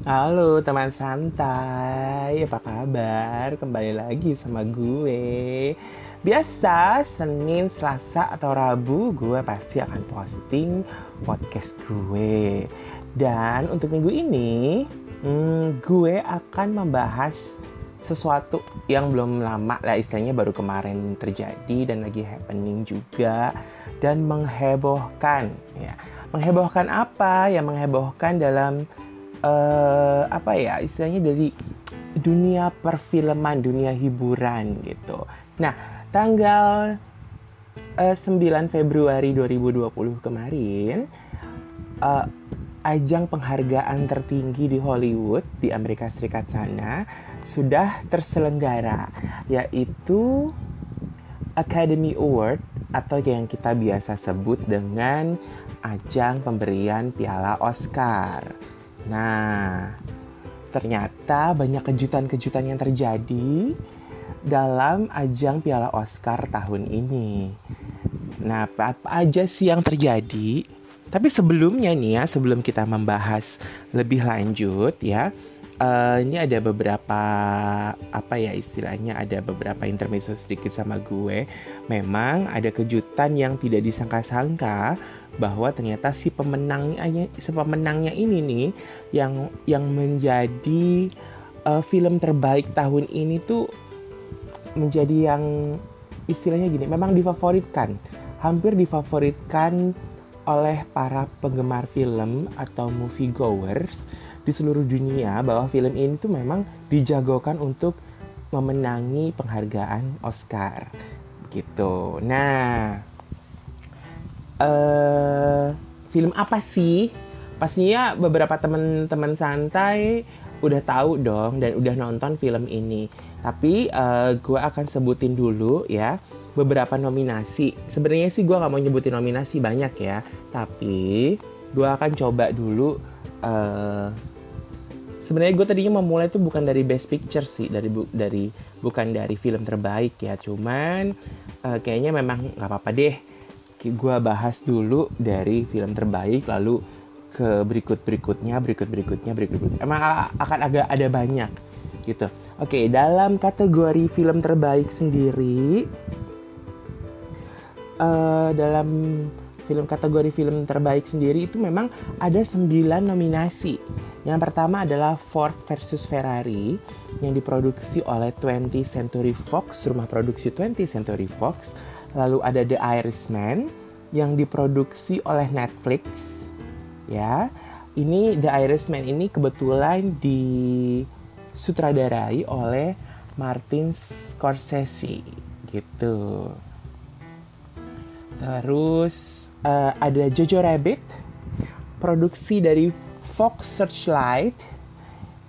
Halo teman santai, apa kabar? Kembali lagi sama gue. Biasa Senin, Selasa atau Rabu gue pasti akan posting podcast gue. Dan untuk minggu ini, hmm, gue akan membahas sesuatu yang belum lama lah istilahnya baru kemarin terjadi dan lagi happening juga dan menghebohkan ya. Menghebohkan apa? Ya menghebohkan dalam uh, apa ya istilahnya dari dunia perfilman, dunia hiburan gitu. Nah, tanggal uh, 9 Februari 2020 kemarin uh, ajang penghargaan tertinggi di Hollywood di Amerika Serikat sana sudah terselenggara yaitu Academy Award atau yang kita biasa sebut dengan ajang pemberian piala Oscar. Nah, ternyata banyak kejutan-kejutan yang terjadi dalam ajang Piala Oscar tahun ini. Nah, apa, apa aja sih yang terjadi? Tapi sebelumnya nih ya, sebelum kita membahas lebih lanjut ya, uh, ini ada beberapa apa ya istilahnya ada beberapa intermezzo sedikit sama gue. Memang ada kejutan yang tidak disangka-sangka bahwa ternyata si pemenangnya si pemenangnya ini nih yang yang menjadi uh, film terbaik tahun ini tuh menjadi yang istilahnya gini memang difavoritkan hampir difavoritkan oleh para penggemar film atau movie goers di seluruh dunia bahwa film ini tuh memang dijagokan untuk memenangi penghargaan Oscar gitu. Nah, uh, film apa sih? Pastinya beberapa teman-teman santai udah tahu dong dan udah nonton film ini. Tapi uh, gue akan sebutin dulu ya beberapa nominasi. Sebenarnya sih gue nggak mau nyebutin nominasi banyak ya, tapi gue akan coba dulu. Uh, Sebenarnya gue tadinya memulai itu bukan dari Best Picture sih, dari bu, dari bukan dari film terbaik ya, cuman uh, kayaknya memang nggak apa-apa deh gue bahas dulu dari film terbaik lalu ke berikut berikutnya berikut berikutnya berikut berikutnya emang akan agak ada banyak gitu. Oke dalam kategori film terbaik sendiri uh, dalam film kategori film terbaik sendiri itu memang ada 9 nominasi. Yang pertama adalah Ford versus Ferrari yang diproduksi oleh 20th Century Fox, rumah produksi 20th Century Fox lalu ada The Irishman yang diproduksi oleh Netflix ya. Ini The Irishman ini kebetulan disutradarai oleh Martin Scorsese gitu. Terus uh, ada Jojo Rabbit produksi dari Fox Searchlight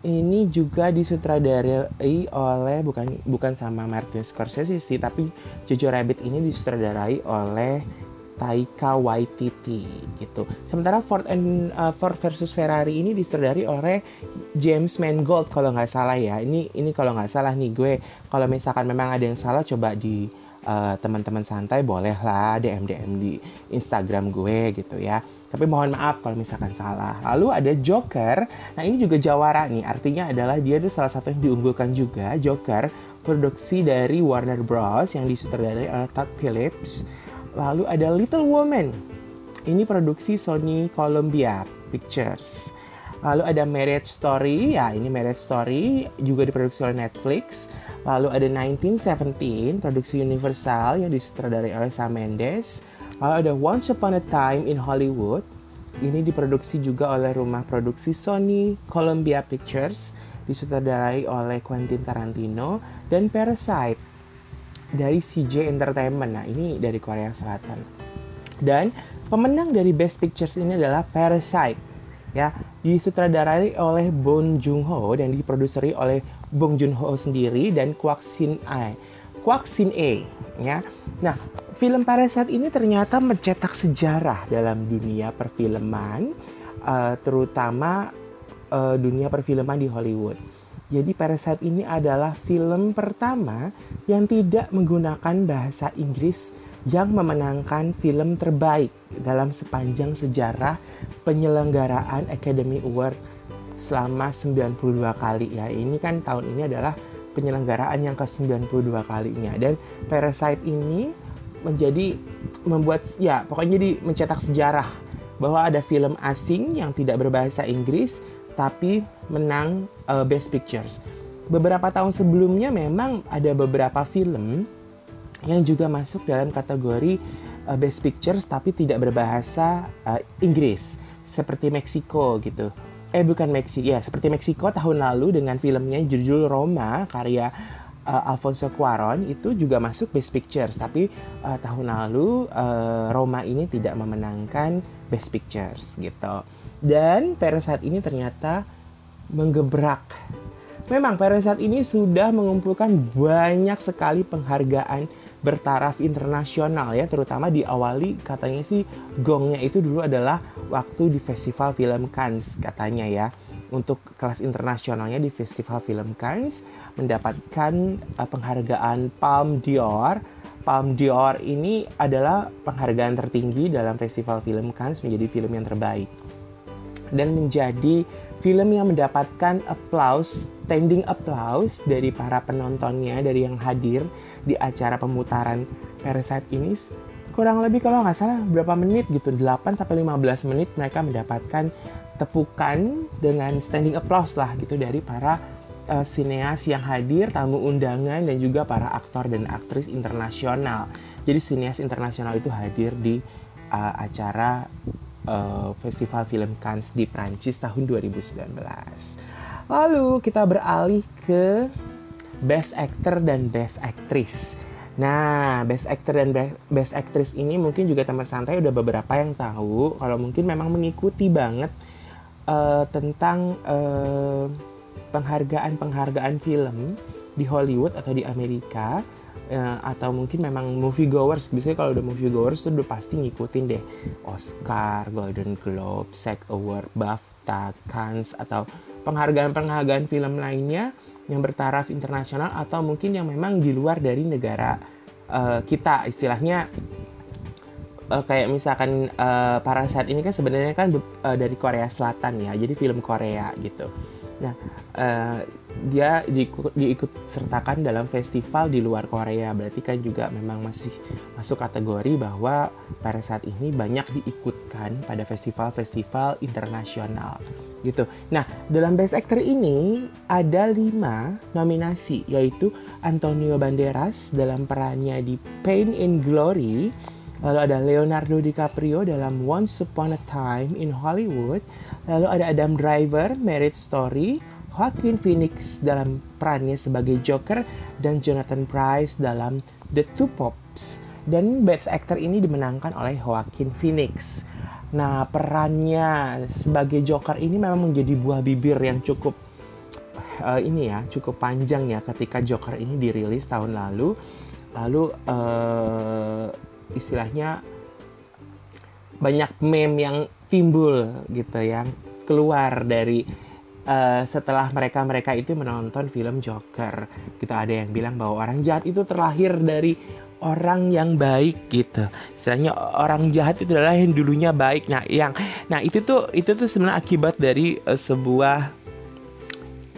ini juga disutradarai oleh bukan bukan sama Martin Scorsese sih tapi Jojo Rabbit ini disutradarai oleh Taika Waititi gitu. Sementara Ford and uh, Ford versus Ferrari ini disutradarai oleh James Mangold kalau nggak salah ya. Ini ini kalau nggak salah nih gue kalau misalkan memang ada yang salah coba di uh, teman-teman santai bolehlah DM DM di Instagram gue gitu ya. Tapi mohon maaf kalau misalkan salah. Lalu ada Joker. Nah ini juga jawara nih. Artinya adalah dia itu salah satu yang diunggulkan juga. Joker produksi dari Warner Bros yang disutradarai oleh Todd Phillips. Lalu ada Little Woman. Ini produksi Sony Columbia Pictures. Lalu ada Marriage Story, ya ini Marriage Story juga diproduksi oleh Netflix. Lalu ada 1917, produksi Universal yang disutradarai oleh Sam Mendes. Lalu ada Once Upon a Time in Hollywood. Ini diproduksi juga oleh rumah produksi Sony Columbia Pictures, disutradarai oleh Quentin Tarantino dan Parasite dari CJ Entertainment. Nah, ini dari Korea Selatan. Dan pemenang dari Best Pictures ini adalah Parasite. Ya, disutradarai oleh Bong Joon-ho dan diproduseri oleh Bong Joon-ho sendiri dan Kwak Sin A. Kwak Sin A, ya. Nah, film Parasite ini ternyata mencetak sejarah dalam dunia perfilman, uh, terutama uh, dunia perfilman di Hollywood. Jadi Parasite ini adalah film pertama yang tidak menggunakan bahasa Inggris yang memenangkan film terbaik dalam sepanjang sejarah penyelenggaraan Academy Award selama 92 kali ya. Ini kan tahun ini adalah penyelenggaraan yang ke-92 kalinya dan Parasite ini menjadi membuat ya pokoknya jadi mencetak sejarah bahwa ada film asing yang tidak berbahasa Inggris tapi menang uh, Best Pictures. Beberapa tahun sebelumnya memang ada beberapa film yang juga masuk dalam kategori uh, Best Pictures tapi tidak berbahasa uh, Inggris seperti Meksiko gitu. Eh bukan Meksiko ya, seperti Meksiko tahun lalu dengan filmnya judul Roma karya uh, Alfonso Cuarón itu juga masuk Best Pictures tapi uh, tahun lalu uh, Roma ini tidak memenangkan Best Pictures gitu. Dan Parasite ini ternyata menggebrak. Memang Parasite ini sudah mengumpulkan banyak sekali penghargaan bertaraf internasional ya, terutama diawali katanya sih gongnya itu dulu adalah waktu di Festival Film Cannes katanya ya. Untuk kelas internasionalnya di Festival Film Cannes mendapatkan uh, penghargaan Palme d'Or. Palme d'Or ini adalah penghargaan tertinggi dalam Festival Film Cannes menjadi film yang terbaik. Dan menjadi film yang mendapatkan applause, standing applause dari para penontonnya, dari yang hadir di acara pemutaran Parasite ini kurang lebih kalau nggak salah berapa menit gitu 8 sampai 15 menit mereka mendapatkan tepukan dengan standing applause lah gitu dari para uh, sineas yang hadir, tamu undangan dan juga para aktor dan aktris internasional. Jadi sineas internasional itu hadir di uh, acara uh, Festival Film Cannes di Prancis tahun 2019. Lalu kita beralih ke Best Actor dan Best Actress. Nah, Best Actor dan Best Actress ini mungkin juga teman santai udah beberapa yang tahu. Kalau mungkin memang mengikuti banget uh, tentang uh, penghargaan-penghargaan film di Hollywood atau di Amerika uh, atau mungkin memang movie goers biasanya kalau udah movie goers tuh udah pasti ngikutin deh Oscar, Golden Globe, SAG Award, BAFTA, Cannes atau penghargaan-penghargaan film lainnya yang bertaraf internasional atau mungkin yang memang di luar dari negara uh, kita. Istilahnya uh, kayak misalkan uh, Parasite ini kan sebenarnya kan uh, dari Korea Selatan ya jadi film Korea gitu Nah, uh, dia diikut, diikut sertakan dalam festival di luar Korea. Berarti kan juga memang masih masuk kategori bahwa pada saat ini banyak diikutkan pada festival-festival internasional gitu. Nah, dalam Best Actor ini ada lima nominasi, yaitu Antonio Banderas dalam perannya di Pain and Glory, lalu ada Leonardo DiCaprio dalam Once Upon a Time in Hollywood, Lalu ada Adam Driver, Marriage Story, Joaquin Phoenix dalam perannya sebagai Joker, dan Jonathan Price dalam The Two Pops. Dan Best Actor ini dimenangkan oleh Joaquin Phoenix. Nah, perannya sebagai Joker ini memang menjadi buah bibir yang cukup uh, ini ya, cukup panjang ya ketika Joker ini dirilis tahun lalu. Lalu uh, istilahnya banyak meme yang timbul gitu yang keluar dari uh, setelah mereka-mereka itu menonton film Joker. Gitu ada yang bilang bahwa orang jahat itu terlahir dari orang yang baik gitu. Istilahnya orang jahat itu adalah yang dulunya baik. Nah, yang nah itu tuh itu tuh sebenarnya akibat dari uh, sebuah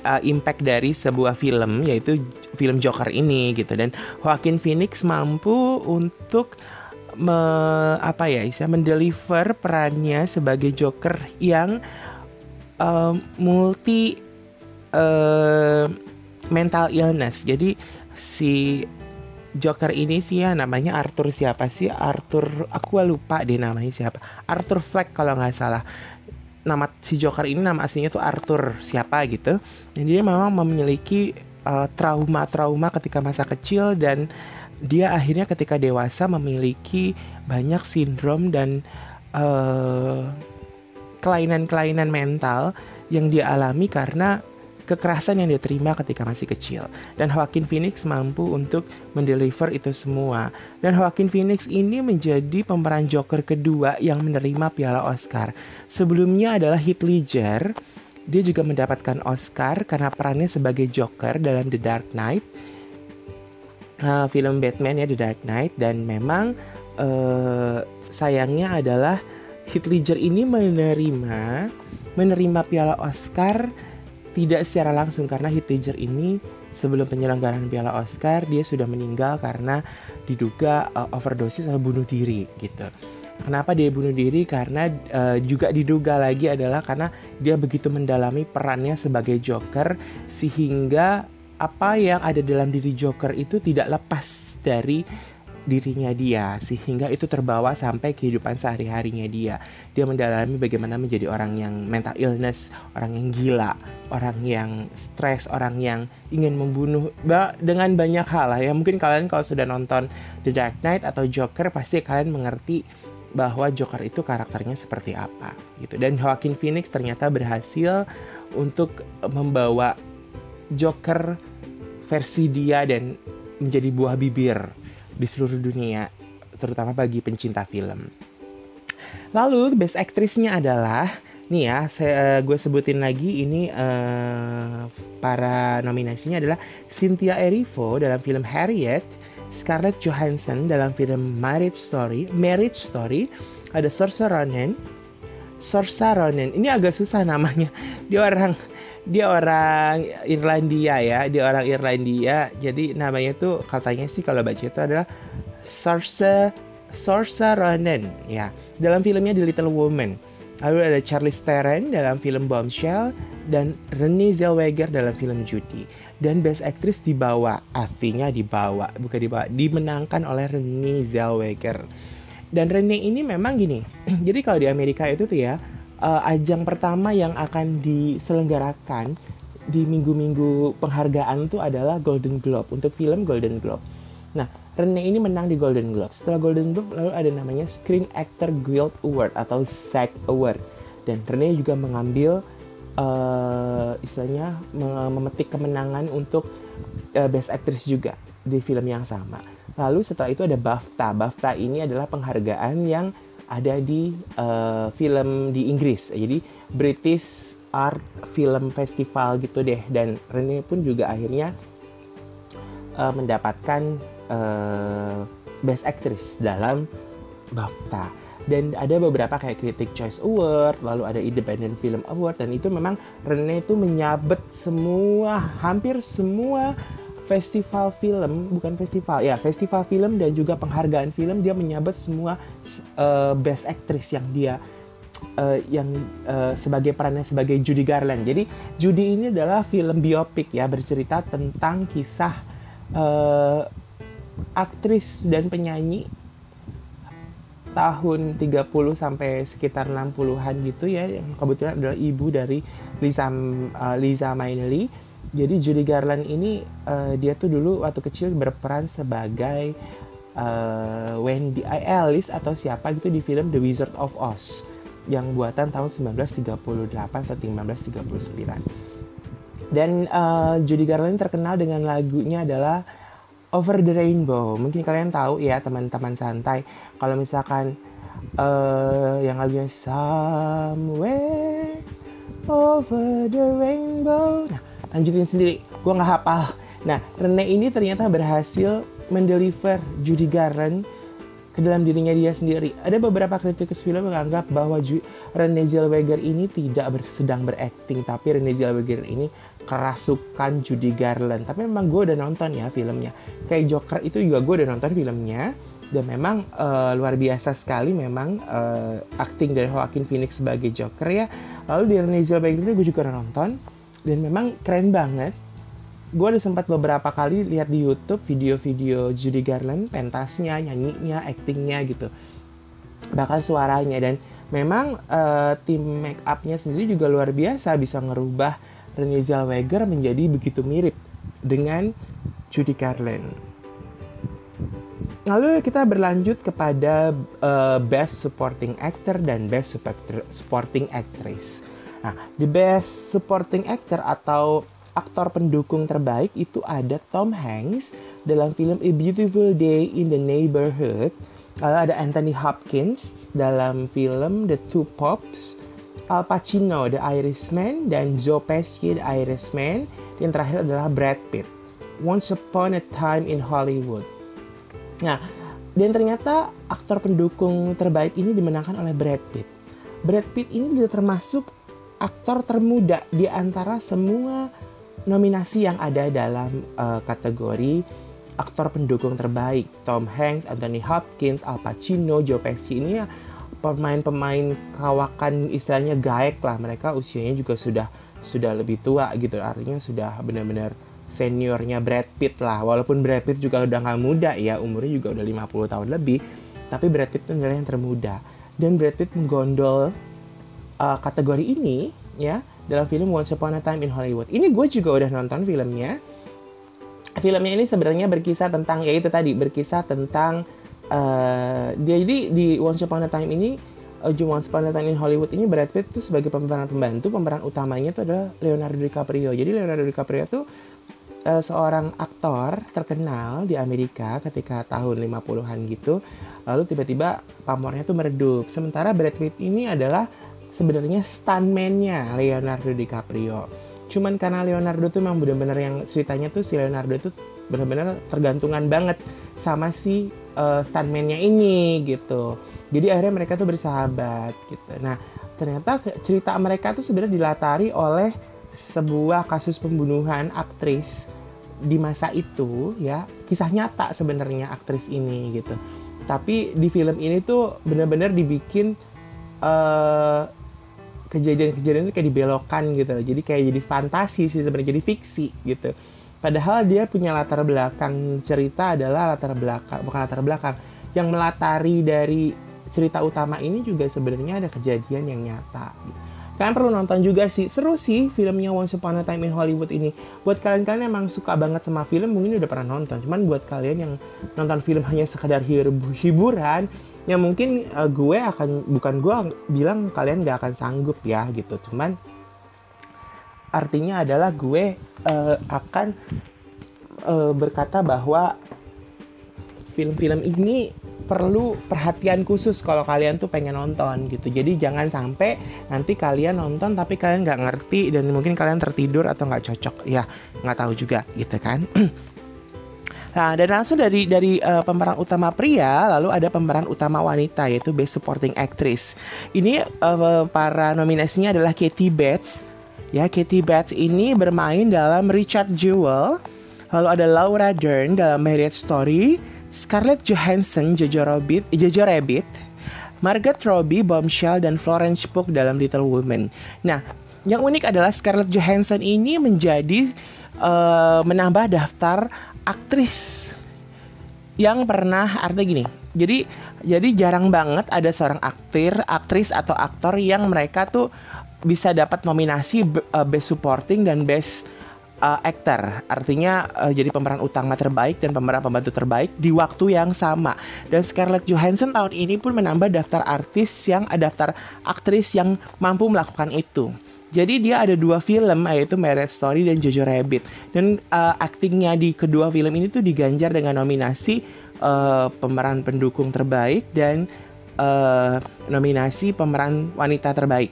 uh, impact dari sebuah film yaitu film Joker ini gitu dan Joaquin Phoenix mampu untuk me, apa ya istilah mendeliver perannya sebagai Joker yang uh, multi uh, mental illness. Jadi si Joker ini sih ya namanya Arthur siapa sih? Arthur aku lupa deh namanya siapa. Arthur Fleck kalau nggak salah. Nama si Joker ini nama aslinya tuh Arthur siapa gitu. Dan dia memang memiliki eh, trauma-trauma uh, ketika masa kecil dan dia akhirnya ketika dewasa memiliki banyak sindrom dan kelainan kelainan-kelainan mental yang dia alami karena kekerasan yang dia terima ketika masih kecil. Dan Joaquin Phoenix mampu untuk mendeliver itu semua. Dan Joaquin Phoenix ini menjadi pemeran Joker kedua yang menerima piala Oscar. Sebelumnya adalah Heath Ledger. Dia juga mendapatkan Oscar karena perannya sebagai Joker dalam The Dark Knight uh, film Batman ya The Dark Knight dan memang uh, sayangnya adalah Heath Ledger ini menerima menerima piala Oscar tidak secara langsung karena Heath Ledger ini sebelum penyelenggaraan piala Oscar dia sudah meninggal karena diduga uh, overdosis atau bunuh diri gitu. Kenapa dia bunuh diri? Karena uh, juga diduga lagi adalah karena dia begitu mendalami perannya sebagai Joker sehingga apa yang ada dalam diri Joker itu tidak lepas dari dirinya dia sehingga itu terbawa sampai kehidupan sehari-harinya dia. Dia mendalami bagaimana menjadi orang yang mental illness, orang yang gila, orang yang stres, orang yang ingin membunuh dengan banyak hal lah ya. Mungkin kalian kalau sudah nonton The Dark Knight atau Joker pasti kalian mengerti bahwa Joker itu karakternya seperti apa gitu. Dan Joaquin Phoenix ternyata berhasil untuk membawa Joker versi dia dan menjadi buah bibir di seluruh dunia, terutama bagi pencinta film. Lalu best aktrisnya adalah nih ya, saya eh, gue sebutin lagi ini uh, para nominasinya adalah Cynthia Erivo dalam film Harriet, Scarlett Johansson dalam film Marriage Story, Marriage Story, ada Saoirse Ronan, Saoirse Ronan. Ini agak susah namanya. Dia orang dia orang Irlandia ya, dia orang Irlandia. Jadi namanya tuh katanya sih kalau baca itu adalah Saoirse Saoirse Ronan ya. Dalam filmnya The Little Woman. Lalu ada Charlie Theron dalam film Bombshell dan Renee Zellweger dalam film Judy. Dan Best Actress dibawa, artinya dibawa, bukan dibawa, dimenangkan oleh Renee Zellweger. Dan Renee ini memang gini, jadi kalau di Amerika itu tuh ya, uh, ajang pertama yang akan diselenggarakan di minggu-minggu penghargaan itu adalah Golden Globe untuk film Golden Globe. Nah, Rene ini menang di Golden Globe. Setelah Golden Globe lalu ada namanya Screen Actor Guild Award atau SAG Award. Dan Rene juga mengambil uh, istilahnya memetik kemenangan untuk uh, Best Actress juga di film yang sama. Lalu setelah itu ada BAFTA. BAFTA ini adalah penghargaan yang ada di uh, film di Inggris. Jadi British Art Film Festival gitu deh. Dan Rene pun juga akhirnya uh, mendapatkan uh, Best Actress dalam BAFTA. Dan ada beberapa kayak Critic Choice Award, lalu ada Independent Film Award, dan itu memang Rene itu menyabet semua, hampir semua festival film bukan festival ya festival film dan juga penghargaan film dia menyabet semua uh, best actress yang dia uh, yang uh, sebagai perannya sebagai Judy Garland. Jadi Judy ini adalah film biopik ya bercerita tentang kisah uh, aktris dan penyanyi tahun 30 sampai sekitar 60-an gitu ya yang kebetulan adalah ibu dari Lisa uh, Lisa Minnelli jadi Judy Garland ini uh, dia tuh dulu waktu kecil berperan sebagai uh, Wendy Alice atau siapa gitu di film The Wizard of Oz yang buatan tahun 1938 atau 1939. Dan uh, Judy Garland terkenal dengan lagunya adalah Over the Rainbow. Mungkin kalian tahu ya teman-teman santai kalau misalkan uh, yang lagunya Somewhere Over the Rainbow. Nah, lanjutin sendiri gue nggak hafal nah Rene ini ternyata berhasil mendeliver Judy Garland ke dalam dirinya dia sendiri. Ada beberapa kritikus film menganggap bahwa Renee Zellweger ini tidak ber, sedang berakting, tapi Renee Zellweger ini kerasukan Judy Garland. Tapi memang gue udah nonton ya filmnya. Kayak Joker itu juga gue udah nonton filmnya. Dan memang uh, luar biasa sekali memang uh, acting dari Joaquin Phoenix sebagai Joker ya. Lalu di Renee Zellweger itu gue juga udah nonton dan memang keren banget gue udah sempat beberapa kali lihat di YouTube video-video Judy Garland pentasnya, nyanyinya, actingnya gitu bahkan suaranya dan memang uh, tim make upnya sendiri juga luar biasa bisa ngerubah Renee Zellweger menjadi begitu mirip dengan Judy Garland. Lalu kita berlanjut kepada uh, Best Supporting Actor dan Best Supporting Actress. Nah, the best supporting actor atau aktor pendukung terbaik itu ada Tom Hanks dalam film A Beautiful Day in the Neighborhood. Lalu ada Anthony Hopkins dalam film The Two Pops. Al Pacino The Irishman dan Joe Pesci The Irishman. Yang terakhir adalah Brad Pitt. Once Upon a Time in Hollywood. Nah, dan ternyata aktor pendukung terbaik ini dimenangkan oleh Brad Pitt Brad Pitt ini dia termasuk aktor termuda di antara semua nominasi yang ada dalam uh, kategori aktor pendukung terbaik. Tom Hanks, Anthony Hopkins, Al Pacino, Joe Pesci ini ya pemain-pemain kawakan istilahnya gaek lah. Mereka usianya juga sudah sudah lebih tua gitu. Artinya sudah benar-benar seniornya Brad Pitt lah. Walaupun Brad Pitt juga udah nggak muda ya, umurnya juga udah 50 tahun lebih. Tapi Brad Pitt itu adalah yang termuda. Dan Brad Pitt menggondol uh, kategori ini ya dalam film Once Upon a Time in Hollywood. Ini gue juga udah nonton filmnya. Filmnya ini sebenarnya berkisah tentang ya itu tadi berkisah tentang uh, jadi di Once Upon a Time ini uh, Once Upon a Time in Hollywood ini Brad Pitt itu sebagai pemeran pembantu pemeran utamanya itu adalah Leonardo DiCaprio. Jadi Leonardo DiCaprio itu uh, seorang aktor terkenal di Amerika ketika tahun 50-an gitu. Lalu tiba-tiba pamornya tuh meredup. Sementara Brad Pitt ini adalah sebenarnya stuntman-nya Leonardo DiCaprio. Cuman karena Leonardo tuh memang benar-benar yang ceritanya tuh si Leonardo tuh benar-benar tergantungan banget sama si uh, stuntman-nya ini gitu. Jadi akhirnya mereka tuh bersahabat gitu. Nah, ternyata cerita mereka tuh sebenarnya dilatari oleh sebuah kasus pembunuhan aktris di masa itu ya kisah nyata sebenarnya aktris ini gitu tapi di film ini tuh benar-benar dibikin uh, kejadian-kejadian itu kayak dibelokkan gitu loh. Jadi kayak jadi fantasi sih sebenarnya jadi fiksi gitu. Padahal dia punya latar belakang cerita adalah latar belakang bukan latar belakang yang melatari dari cerita utama ini juga sebenarnya ada kejadian yang nyata. Gitu. Kalian perlu nonton juga sih, seru sih filmnya Once Upon a Time in Hollywood ini. Buat kalian-kalian yang emang suka banget sama film, mungkin udah pernah nonton. Cuman buat kalian yang nonton film hanya sekadar hiburan, yang mungkin uh, gue akan bukan gue bilang kalian gak akan sanggup ya gitu. Cuman artinya adalah gue uh, akan uh, berkata bahwa film-film ini perlu perhatian khusus kalau kalian tuh pengen nonton gitu. Jadi jangan sampai nanti kalian nonton tapi kalian nggak ngerti dan mungkin kalian tertidur atau nggak cocok. Ya nggak tahu juga gitu kan Nah, dan langsung dari dari uh, pemeran utama pria, lalu ada pemeran utama wanita yaitu Best Supporting Actress. Ini uh, para nominasinya adalah Katie Bates. Ya, Katie Bates ini bermain dalam Richard Jewell. Lalu ada Laura Dern dalam Marriage Story, Scarlett Johansson Jojo Rabbit, Jojo Rabbit, Margaret Robbie Bombshell dan Florence Pugh dalam Little Women. Nah, yang unik adalah Scarlett Johansson ini menjadi uh, menambah daftar aktris yang pernah artinya gini. Jadi jadi jarang banget ada seorang aktir, aktris atau aktor yang mereka tuh bisa dapat nominasi uh, best supporting dan best uh, actor. Artinya uh, jadi pemeran utama terbaik dan pemeran pembantu terbaik di waktu yang sama. Dan Scarlett Johansson tahun ini pun menambah daftar artis yang daftar aktris yang mampu melakukan itu. Jadi dia ada dua film yaitu Marriage Story dan Jojo Rabbit. Dan uh, aktingnya di kedua film ini tuh diganjar dengan nominasi uh, pemeran pendukung terbaik dan uh, nominasi pemeran wanita terbaik.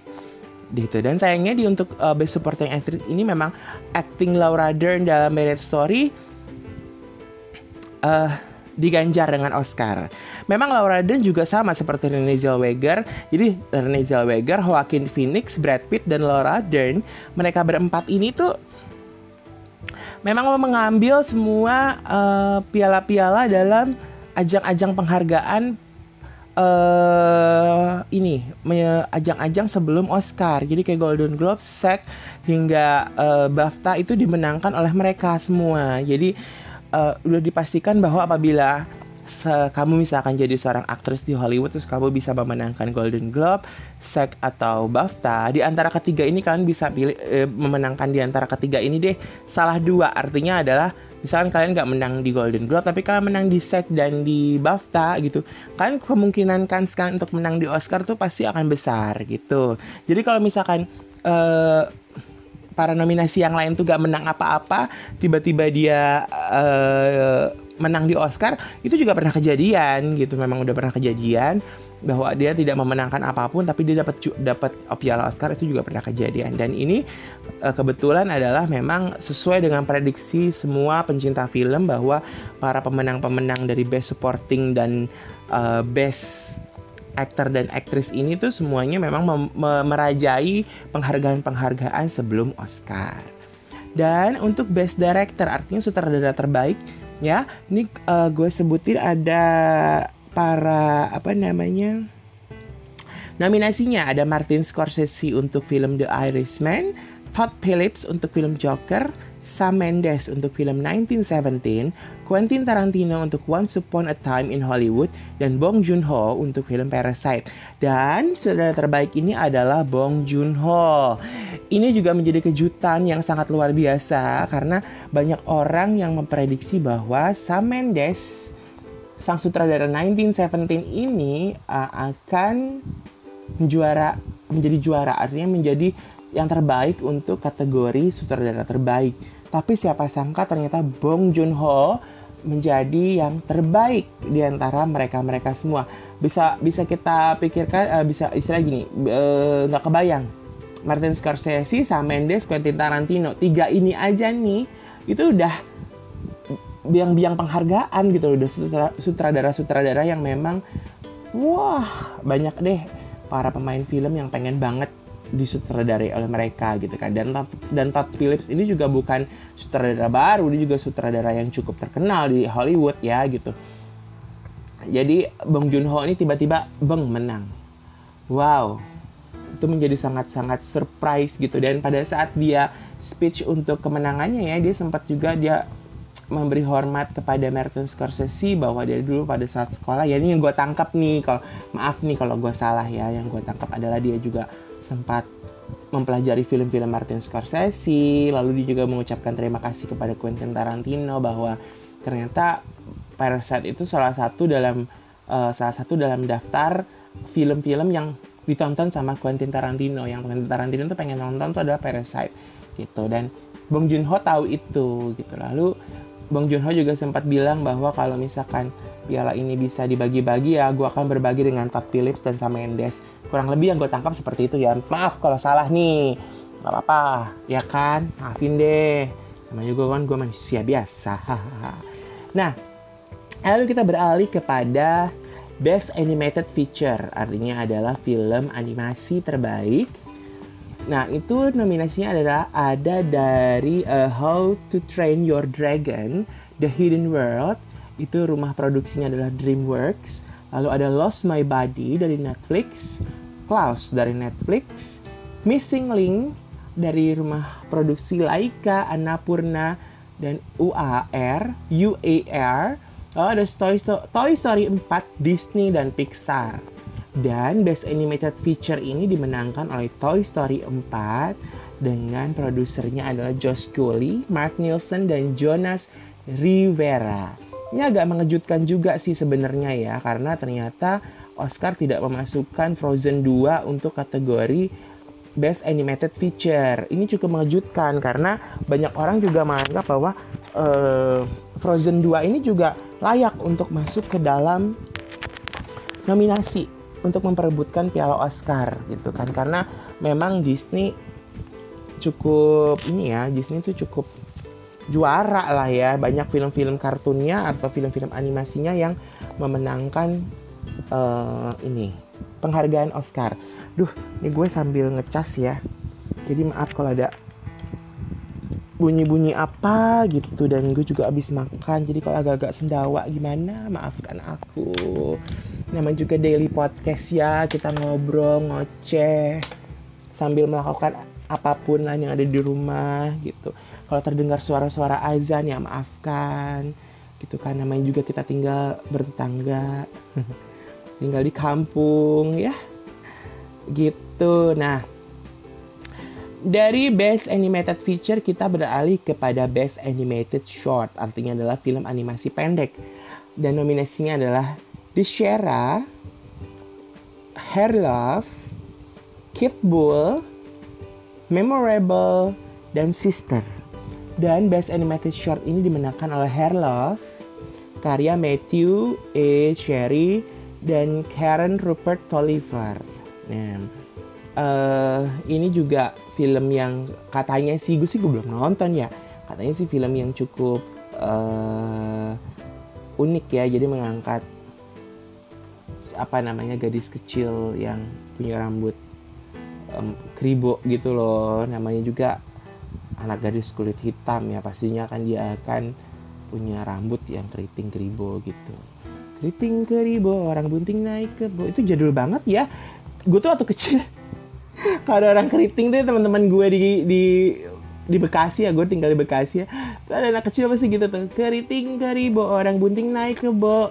Gitu. Dan sayangnya di untuk uh, Best Supporting Actress ini memang acting Laura Dern dalam Marriage Story uh, diganjar dengan Oscar. Memang Laura Dern juga sama seperti Renee Zellweger. Jadi Renee Zellweger, Joaquin Phoenix, Brad Pitt dan Laura Dern, mereka berempat ini tuh memang mengambil semua uh, piala-piala dalam ajang-ajang penghargaan uh, ini ajang-ajang sebelum Oscar. Jadi kayak Golden Globe, SAG hingga uh, BAFTA itu dimenangkan oleh mereka semua. Jadi uh, udah dipastikan bahwa apabila kamu misalkan jadi seorang aktris di Hollywood terus kamu bisa memenangkan Golden Globe, SAG atau BAFTA, di antara ketiga ini kalian bisa pilih eh, memenangkan di antara ketiga ini deh salah dua. Artinya adalah misalkan kalian nggak menang di Golden Globe tapi kalian menang di SAG dan di BAFTA gitu, kalian kemungkinan kan sekarang untuk menang di Oscar tuh pasti akan besar gitu. Jadi kalau misalkan eh, para nominasi yang lain tuh gak menang apa-apa tiba-tiba dia uh, menang di Oscar itu juga pernah kejadian gitu memang udah pernah kejadian bahwa dia tidak memenangkan apa pun tapi dia dapat dapat piala Oscar itu juga pernah kejadian dan ini uh, kebetulan adalah memang sesuai dengan prediksi semua pencinta film bahwa para pemenang-pemenang dari Best Supporting dan uh, Best aktor dan aktris ini tuh semuanya memang mem- merajai penghargaan-penghargaan sebelum Oscar. Dan untuk Best Director artinya sutradara terbaik ya. Ini uh, gue sebutin ada para apa namanya nominasinya ada Martin Scorsese untuk film The Irishman, Todd Phillips untuk film Joker, Sam Mendes untuk film 1917, Quentin Tarantino untuk Once Upon a Time in Hollywood, dan Bong Joon-ho untuk film Parasite. Dan saudara terbaik ini adalah Bong Joon-ho. Ini juga menjadi kejutan yang sangat luar biasa karena banyak orang yang memprediksi bahwa Sam Mendes, sang sutradara 1917 ini uh, akan juara menjadi juara artinya menjadi yang terbaik untuk kategori sutradara terbaik. Tapi siapa sangka ternyata Bong Joon-ho menjadi yang terbaik di antara mereka-mereka semua. Bisa bisa kita pikirkan uh, bisa istilah gini, eh, nggak uh, kebayang. Martin Scorsese, Sam Mendes, Quentin Tarantino, tiga ini aja nih itu udah biang-biang penghargaan gitu udah sutradara-sutradara yang memang wah banyak deh para pemain film yang pengen banget disutradarai oleh mereka gitu kan. Dan dan Todd Phillips ini juga bukan sutradara baru dia juga sutradara yang cukup terkenal di Hollywood ya gitu. Jadi Bong Joon Ho ini tiba-tiba Bang menang. Wow. Itu menjadi sangat-sangat surprise gitu. Dan pada saat dia speech untuk kemenangannya ya dia sempat juga dia memberi hormat kepada Martin Scorsese bahwa dia dulu pada saat sekolah ya ini yang gue tangkap nih kalau maaf nih kalau gue salah ya yang gue tangkap adalah dia juga sempat mempelajari film-film Martin Scorsese, lalu dia juga mengucapkan terima kasih kepada Quentin Tarantino bahwa ternyata Parasite itu salah satu dalam uh, salah satu dalam daftar film-film yang ditonton sama Quentin Tarantino. Yang Quentin Tarantino tuh pengen nonton tuh adalah Parasite gitu dan Bong Joon-ho tahu itu gitu. Lalu Bong Joon-ho juga sempat bilang bahwa kalau misalkan piala ini bisa dibagi-bagi ya gue akan berbagi dengan Todd Phillips dan Sam Mendes kurang lebih yang gue tangkap seperti itu ya maaf kalau salah nih. Nggak apa-apa ya kan? Maafin deh. Sama juga kan gue manusia biasa. Nah lalu kita beralih kepada Best Animated Feature. Artinya adalah film animasi terbaik. Nah, itu nominasinya adalah ada dari uh, How to Train Your Dragon, The Hidden World, itu rumah produksinya adalah DreamWorks. Lalu ada Lost My Body dari Netflix, Klaus dari Netflix, Missing Link dari rumah produksi Laika, Annapurna, dan UAR, UAR. Lalu ada Toy Toy Story 4, Disney, dan Pixar. Dan Best Animated Feature ini dimenangkan oleh Toy Story 4 dengan produsernya adalah Josh Cooley, Mark Nielsen, dan Jonas Rivera. Ini agak mengejutkan juga sih sebenarnya ya, karena ternyata Oscar tidak memasukkan Frozen 2 untuk kategori Best Animated Feature. Ini cukup mengejutkan karena banyak orang juga menganggap bahwa uh, Frozen 2 ini juga layak untuk masuk ke dalam nominasi untuk memperebutkan piala Oscar gitu kan karena memang Disney cukup ini ya Disney itu cukup juara lah ya banyak film-film kartunnya atau film-film animasinya yang memenangkan uh, ini penghargaan Oscar. Duh, ini gue sambil ngecas ya. Jadi maaf kalau ada bunyi-bunyi apa gitu dan gue juga habis makan jadi kalau agak-agak sendawa gimana? Maafkan aku. Namanya juga daily podcast ya kita ngobrol ngoceh sambil melakukan apa pun lah yang ada di rumah gitu. Kalau terdengar suara-suara azan ya maafkan gitu kan. Namanya juga kita tinggal bertetangga tinggal di kampung ya gitu nah dari best animated feature kita beralih kepada best animated short artinya adalah film animasi pendek dan nominasinya adalah The Shera, Hair Love, Kid Bull, Memorable, dan Sister. Dan Best Animated Short ini dimenangkan oleh Hair Love, karya Matthew A. Cherry dan Karen Rupert Tolliver. Nah, uh, ini juga film yang katanya sih gue sih gue belum nonton ya. Katanya sih film yang cukup uh, unik ya. Jadi mengangkat apa namanya gadis kecil yang punya rambut um, kribo gitu loh namanya juga anak gadis kulit hitam ya pastinya kan dia akan punya rambut yang keriting keribo gitu keriting keribo orang bunting naik ke bo itu jadul banget ya. Gue tuh waktu kecil kalau ada orang keriting tuh teman-teman gue di di di Bekasi ya gue tinggal di Bekasi ya. Tuh ada anak kecil pasti gitu tuh keriting keribo orang bunting naik ke bo.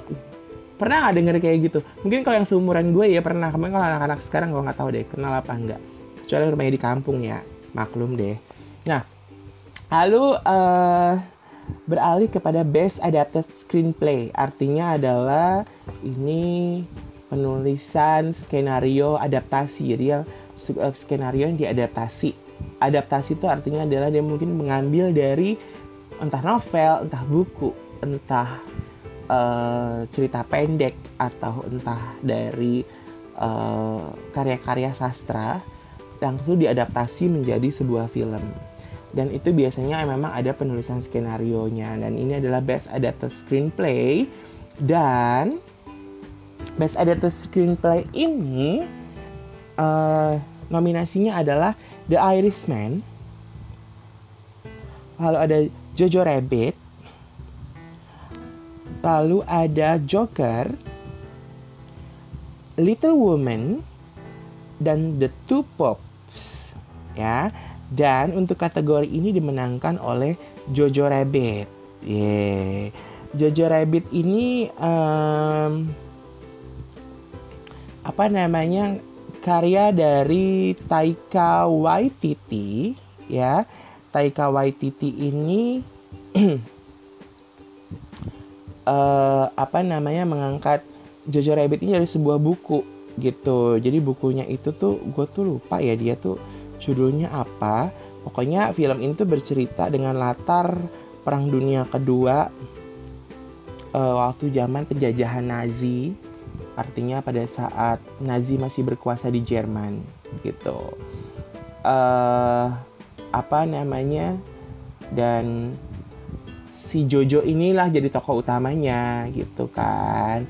Pernah nggak denger kayak gitu? Mungkin kalau yang seumuran gue ya pernah. Kemarin kalau anak-anak sekarang gue nggak tahu deh kenal apa enggak kecuali rumahnya di kampung ya maklum deh. Nah lalu uh, beralih kepada best adapted screenplay. Artinya adalah ini penulisan skenario adaptasi. Jadi yang uh, skenario yang diadaptasi. Adaptasi itu artinya adalah dia mungkin mengambil dari entah novel entah buku entah uh, cerita pendek atau entah dari eh, karya-karya sastra langsung diadaptasi menjadi sebuah film dan itu biasanya memang ada penulisan skenario nya dan ini adalah best adapted screenplay dan best adapted screenplay ini uh, nominasinya adalah The Irishman lalu ada Jojo Rabbit Lalu ada Joker, Little Woman, dan The Two Pops. Ya. Dan untuk kategori ini dimenangkan oleh Jojo Rabbit. Yeah. Jojo Rabbit ini um, apa namanya karya dari Taika Waititi ya. Taika Waititi ini uh, apa namanya mengangkat Jojo Rabbit ini dari sebuah buku gitu. Jadi bukunya itu tuh gue tuh lupa ya dia tuh judulnya apa. Pokoknya film ini tuh bercerita dengan latar Perang Dunia Kedua uh, waktu zaman penjajahan Nazi. Artinya pada saat Nazi masih berkuasa di Jerman gitu. Uh, apa namanya dan si Jojo inilah jadi tokoh utamanya gitu kan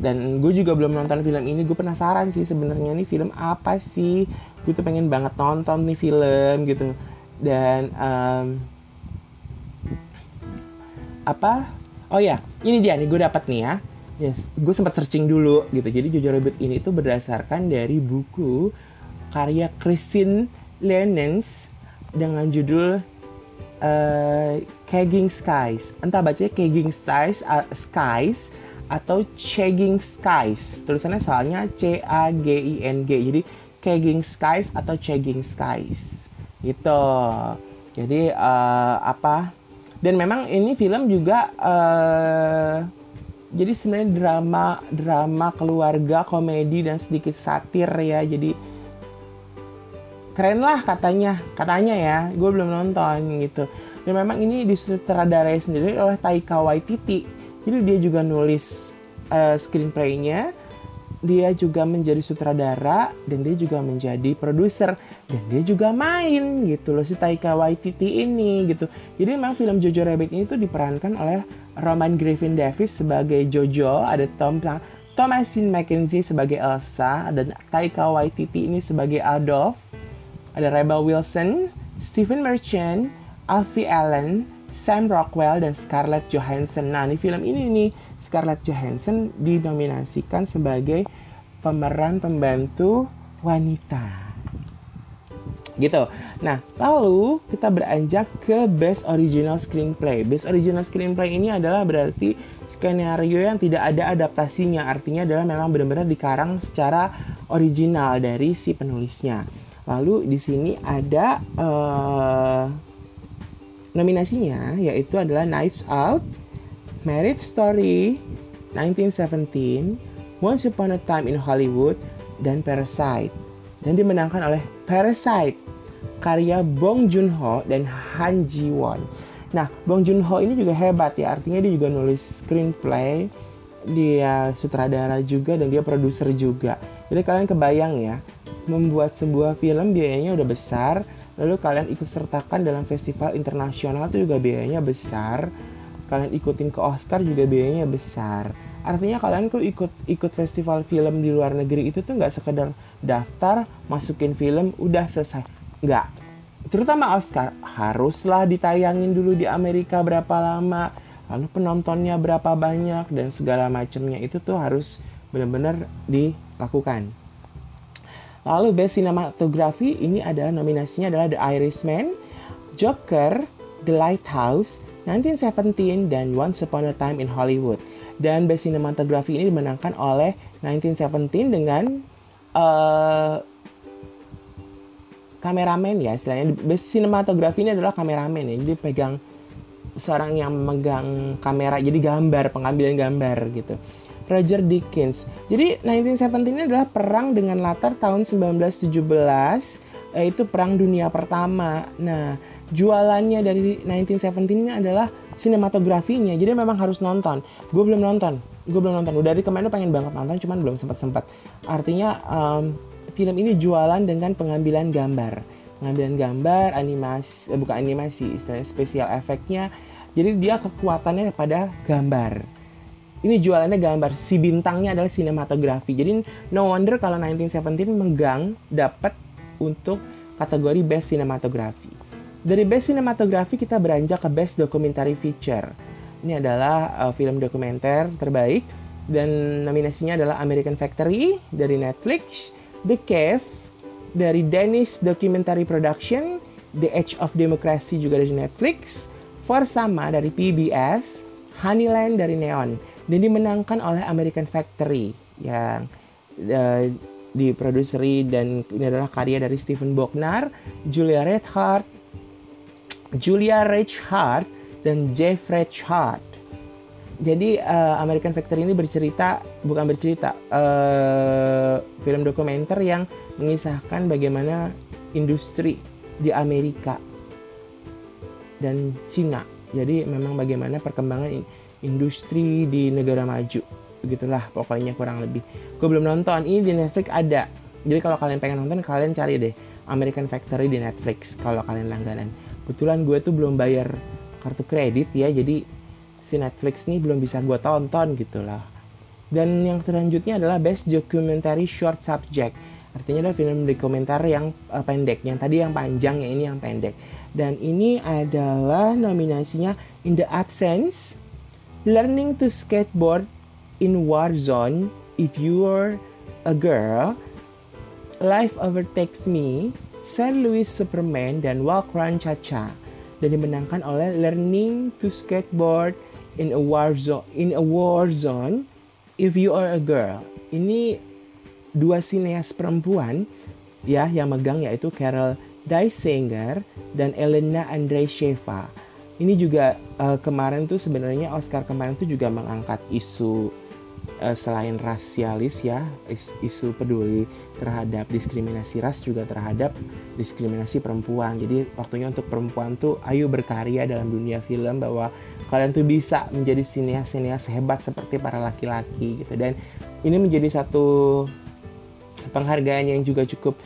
dan gue juga belum nonton film ini gue penasaran sih sebenarnya nih film apa sih gue tuh pengen banget nonton nih film gitu dan um, apa oh ya ini dia nih gue dapat nih ya yes gue sempat searching dulu gitu jadi Jojo Rabbit ini tuh berdasarkan dari buku karya Christine Lenens dengan judul uh, Kegging Skies. Entah bacanya Kegging Skies, uh, Skies atau Chegging Skies. Tulisannya soalnya C A G I N G. Jadi Kegging Skies atau Chegging Skies. Gitu. Jadi uh, apa? Dan memang ini film juga uh, jadi sebenarnya drama drama keluarga komedi dan sedikit satir ya. Jadi keren lah katanya katanya ya gue belum nonton gitu dan memang ini disutradarai sendiri oleh Taika Waititi jadi dia juga nulis uh, screenplaynya dia juga menjadi sutradara dan dia juga menjadi produser dan dia juga main gitu loh si Taika Waititi ini gitu jadi memang film Jojo Rabbit ini tuh diperankan oleh Roman Griffin Davis sebagai Jojo ada Tom Thomasin McKenzie sebagai Elsa dan Taika Waititi ini sebagai Adolf ada Rebel Wilson, Stephen Merchant, Alfie Allen, Sam Rockwell, dan Scarlett Johansson. Nah, di film ini nih, Scarlett Johansson dinominasikan sebagai pemeran pembantu wanita. Gitu. Nah, lalu kita beranjak ke Best Original Screenplay. Best Original Screenplay ini adalah berarti skenario yang tidak ada adaptasinya. Artinya adalah memang benar-benar dikarang secara original dari si penulisnya. Lalu di sini ada uh, nominasinya yaitu adalah Knives Out, Marriage Story, 1917, Once Upon a Time in Hollywood, dan Parasite. Dan dimenangkan oleh Parasite, karya Bong Joon-ho dan Han Ji-won. Nah, Bong Joon-ho ini juga hebat ya, artinya dia juga nulis screenplay, dia sutradara juga dan dia produser juga. Jadi kalian kebayang ya, membuat sebuah film biayanya udah besar, lalu kalian ikut sertakan dalam festival internasional itu juga biayanya besar, kalian ikutin ke Oscar juga biayanya besar. artinya kalian tuh ikut ikut festival film di luar negeri itu tuh nggak sekedar daftar masukin film udah selesai. Nggak. Terutama Oscar haruslah ditayangin dulu di Amerika berapa lama lalu penontonnya berapa banyak dan segala macamnya. Itu tuh harus benar-benar dilakukan. Lalu best cinematography ini ada nominasinya adalah The Irishman Joker The Lighthouse 1917 dan Once Upon a Time in Hollywood. Dan best cinematography ini dimenangkan oleh 1917 dengan uh, kameramen ya istilahnya. Best cinematography ini adalah kameramen ya. Jadi pegang seorang yang memegang kamera jadi gambar pengambilan gambar gitu. Roger Dickens. Jadi 1917 ini adalah perang dengan latar tahun 1917 yaitu perang dunia pertama. Nah jualannya dari 1917 ini adalah sinematografinya. Jadi memang harus nonton. Gue belum nonton. Gue belum nonton. Udah dari kemarin pengen banget nonton cuman belum sempat sempat artinya um, film ini jualan dengan pengambilan gambar. Pengambilan gambar animasi eh, bukan animasi istilahnya spesial efeknya jadi dia kekuatannya pada gambar. Ini jualannya gambar. Si bintangnya adalah sinematografi. Jadi no wonder kalau 1917 megang dapat untuk kategori best cinematography dari Best Cinematography kita beranjak ke Best Documentary Feature. Ini adalah uh, film dokumenter terbaik dan nominasinya adalah American Factory dari Netflix, The Cave dari Danish Documentary Production, The Edge of Democracy juga dari Netflix, For Sama dari PBS, Honeyland dari Neon dan dimenangkan oleh American Factory yang uh, diproduseri dan ini adalah karya dari Stephen Bognar, Julia Redhart, Julia Reichhardt dan Jeff Reichhardt. Jadi uh, American Factory ini bercerita bukan bercerita uh, film dokumenter yang mengisahkan bagaimana industri di Amerika dan Cina. Jadi memang bagaimana perkembangan industri di negara maju. Begitulah pokoknya kurang lebih. Gue belum nonton ini di Netflix ada. Jadi kalau kalian pengen nonton kalian cari deh American Factory di Netflix kalau kalian langganan kebetulan gue tuh belum bayar kartu kredit ya jadi si Netflix nih belum bisa gue tonton gitu lah. Dan yang selanjutnya adalah Best Documentary Short Subject. Artinya adalah film dokumenter yang uh, pendek yang tadi yang panjang yang ini yang pendek. Dan ini adalah nominasinya In the Absence Learning to Skateboard in War Zone If You're a Girl Life Overtakes Me San Luis Superman dan Walk Run Cha Cha dan dimenangkan oleh Learning to Skateboard in a War Zone in a War Zone If You Are a Girl. Ini dua sineas perempuan ya yang megang yaitu Carol Dysinger dan Elena Andreysheva. Ini juga uh, kemarin tuh sebenarnya Oscar kemarin tuh juga mengangkat isu uh, selain rasialis ya is, isu peduli terhadap diskriminasi ras juga terhadap diskriminasi perempuan jadi waktunya untuk perempuan tuh ayo berkarya dalam dunia film bahwa kalian tuh bisa menjadi sinias-sinias hebat seperti para laki-laki gitu dan ini menjadi satu penghargaan yang juga cukup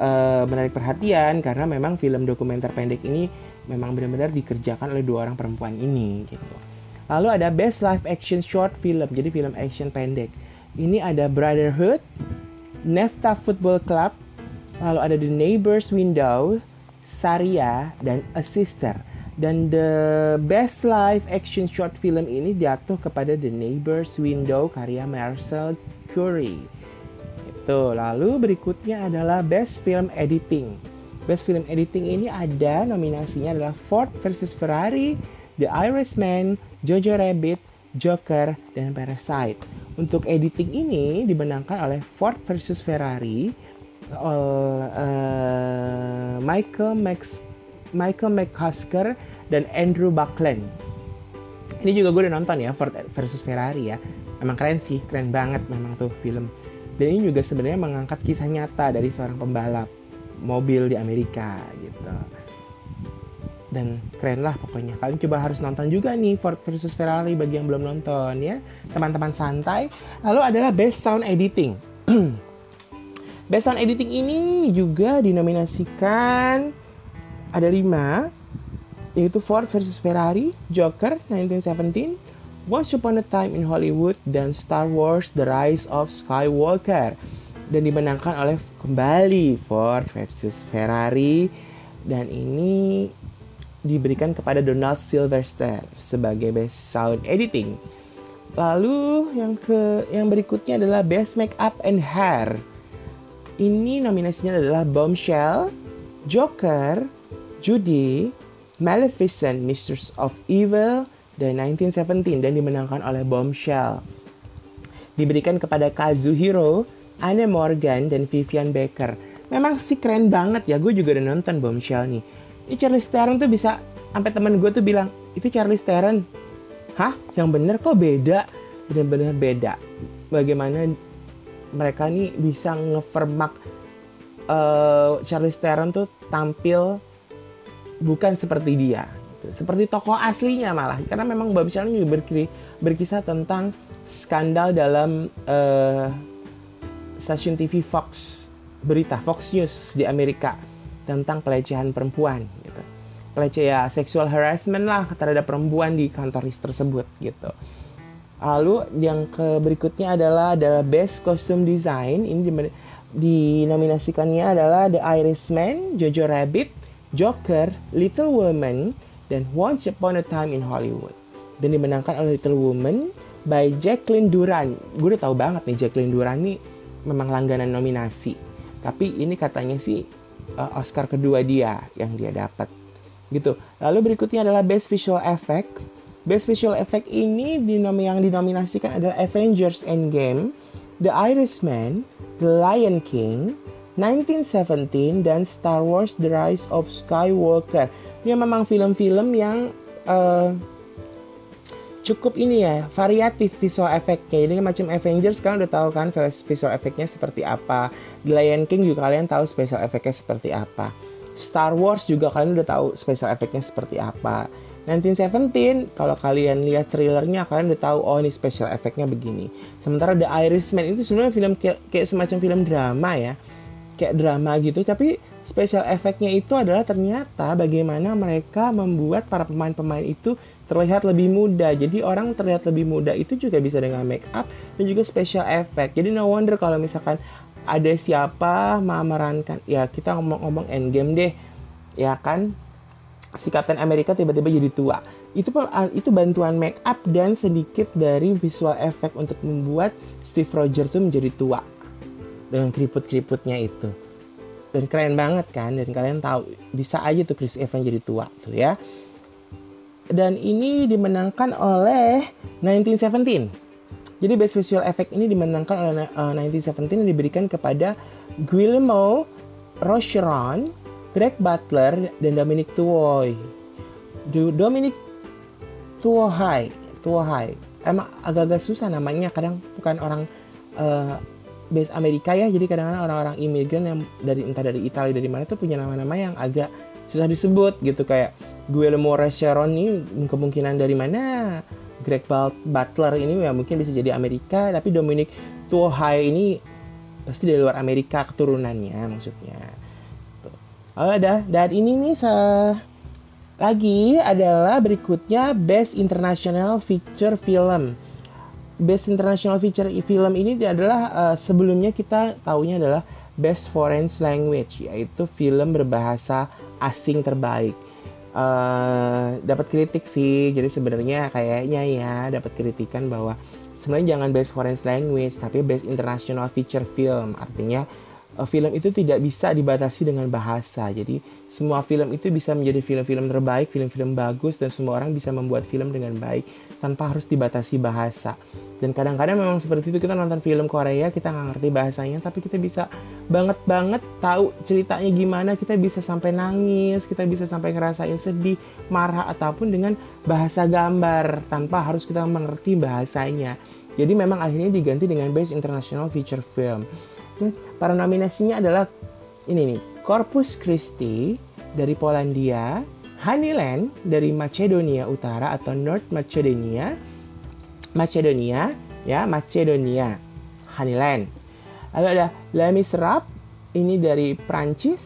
uh, menarik perhatian karena memang film dokumenter pendek ini memang benar-benar dikerjakan oleh dua orang perempuan ini gitu. Lalu ada Best Live Action Short Film, jadi film action pendek. Ini ada Brotherhood, Nefta Football Club, lalu ada The Neighbor's Window, Saria, dan A Sister. Dan the best live action short film ini jatuh kepada The Neighbor's Window karya Marcel Curry. Itu. Lalu berikutnya adalah Best Film Editing. Best Film Editing ini ada nominasinya adalah Ford versus Ferrari, The Irishman, Jojo Rabbit, Joker, dan Parasite. Untuk editing ini dimenangkan oleh Ford versus Ferrari, oleh uh, Michael Max Michael McCusker dan Andrew Buckland. Ini juga gue udah nonton ya Ford versus Ferrari ya. Emang keren sih, keren banget memang tuh film. Dan ini juga sebenarnya mengangkat kisah nyata dari seorang pembalap mobil di Amerika gitu dan keren lah pokoknya. Kalian coba harus nonton juga nih Ford versus Ferrari bagi yang belum nonton ya. Teman-teman santai. Lalu adalah best sound editing. Best sound editing ini juga dinominasikan ada lima yaitu Ford versus Ferrari Joker 1917 Once Upon a Time in Hollywood dan Star Wars The Rise of Skywalker. Dan dimenangkan oleh kembali Ford versus Ferrari. Dan ini diberikan kepada Donald Sylvester sebagai Best Sound Editing. Lalu yang ke yang berikutnya adalah Best Makeup and Hair. Ini nominasinya adalah Bombshell, Joker, Judy, Maleficent, Mistress of Evil, dan 1917 dan dimenangkan oleh Bombshell. Diberikan kepada Kazuhiro, Anne Morgan, dan Vivian Baker. Memang sih keren banget ya, gue juga udah nonton Bombshell nih. Ini Charlie Theron tuh bisa, sampai temen gue tuh bilang, itu Charlie Theron. Hah? Yang bener kok beda? Bener-bener beda. Bagaimana mereka nih bisa ngefermak uh, Charlie Theron tuh tampil bukan seperti dia gitu. seperti tokoh aslinya malah karena memang Bob Shannon juga berkisah tentang skandal dalam uh, stasiun TV Fox berita Fox News di Amerika tentang pelecehan perempuan gitu pelecehan ya seksual harassment lah terhadap perempuan di kantor tersebut gitu lalu yang ke berikutnya adalah adalah best costume design ini dinominasikannya adalah The Irishman, Jojo Rabbit, Joker, Little Woman, dan Once Upon a Time in Hollywood. Dan dimenangkan oleh Little Woman by Jacqueline Duran. Gue udah tahu banget nih Jacqueline Duran nih memang langganan nominasi. Tapi ini katanya sih uh, Oscar kedua dia yang dia dapat. Gitu. Lalu berikutnya adalah Best Visual Effect. Best Visual Effect ini dinom yang dinominasikan adalah Avengers Endgame, The Irishman, The Lion King, 1917 dan Star Wars The Rise of Skywalker. Ini memang film-film yang uh, cukup ini ya variatif visual efeknya. Jadi macam Avengers kalian udah tahu kan visual efeknya seperti apa. The Lion King juga kalian tahu special efeknya seperti apa. Star Wars juga kalian udah tahu special efeknya seperti apa. 1917 kalau kalian lihat trailernya kalian udah tahu oh ini special efeknya begini. Sementara The Irishman itu sebenarnya film kayak, kayak semacam film drama ya kayak drama gitu tapi special efeknya itu adalah ternyata bagaimana mereka membuat para pemain-pemain itu terlihat lebih muda. Jadi orang terlihat lebih muda itu juga bisa dengan make up dan juga special effect. Jadi no wonder kalau misalkan ada siapa memerankan ya kita ngomong-ngomong endgame deh ya kan? Si Captain America tiba-tiba jadi tua. Itu itu bantuan make up dan sedikit dari visual effect untuk membuat Steve Rogers tuh menjadi tua. Dengan keriput-keriputnya itu. Dan keren banget kan? Dan kalian tahu bisa aja tuh Chris Evans jadi tua tuh ya dan ini dimenangkan oleh 1917 jadi best visual effect ini dimenangkan oleh uh, eh, 1917 yang diberikan kepada Guillermo Rocheron, Greg Butler, dan Dominic Tuohy. Dominic Tuohy, Tuohy. Emang agak-agak susah namanya, kadang bukan orang uh, base Amerika ya jadi kadang-kadang orang-orang imigran yang dari entah dari Italia dari mana tuh punya nama-nama yang agak susah disebut gitu kayak Guillermo Recheron ini kemungkinan dari mana? Greg Butler ini ya mungkin bisa jadi Amerika tapi Dominic Tuohai ini pasti dari luar Amerika keturunannya maksudnya. Oh ada dan ini nih se lagi adalah berikutnya Best International Feature Film. Best International Feature Film ini adalah uh, sebelumnya kita tahunya adalah Best Foreign Language yaitu film berbahasa asing terbaik. Uh, dapat kritik sih, jadi sebenarnya kayaknya ya dapat kritikan bahwa sebenarnya jangan Best Foreign Language tapi Best International Feature Film artinya film itu tidak bisa dibatasi dengan bahasa. Jadi semua film itu bisa menjadi film-film terbaik, film-film bagus dan semua orang bisa membuat film dengan baik tanpa harus dibatasi bahasa. Dan kadang-kadang memang seperti itu kita nonton film Korea kita nggak ngerti bahasanya tapi kita bisa banget banget tahu ceritanya gimana kita bisa sampai nangis kita bisa sampai ngerasain sedih marah ataupun dengan bahasa gambar tanpa harus kita mengerti bahasanya. Jadi memang akhirnya diganti dengan Best International Feature Film. Para nominasinya adalah ini nih, Corpus Christi dari Polandia, Honeyland dari Macedonia Utara atau North Macedonia, Macedonia, ya Macedonia, Honeyland. Lalu ada Les Miserables, ini dari Prancis,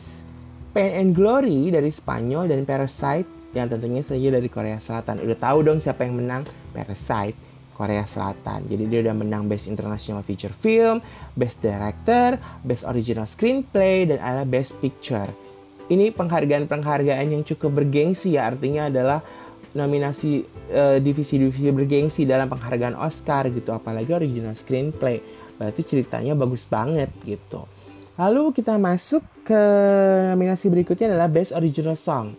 Pain and Glory dari Spanyol dan Parasite yang tentunya saja dari Korea Selatan. Udah tahu dong siapa yang menang? Parasite. Korea Selatan. Jadi dia udah menang Best International Feature Film, Best Director, Best Original Screenplay, dan ada Best Picture. Ini penghargaan-penghargaan yang cukup bergengsi ya, artinya adalah nominasi uh, divisi-divisi bergengsi dalam penghargaan Oscar gitu, apalagi Original Screenplay. Berarti ceritanya bagus banget gitu. Lalu kita masuk ke nominasi berikutnya adalah Best Original Song.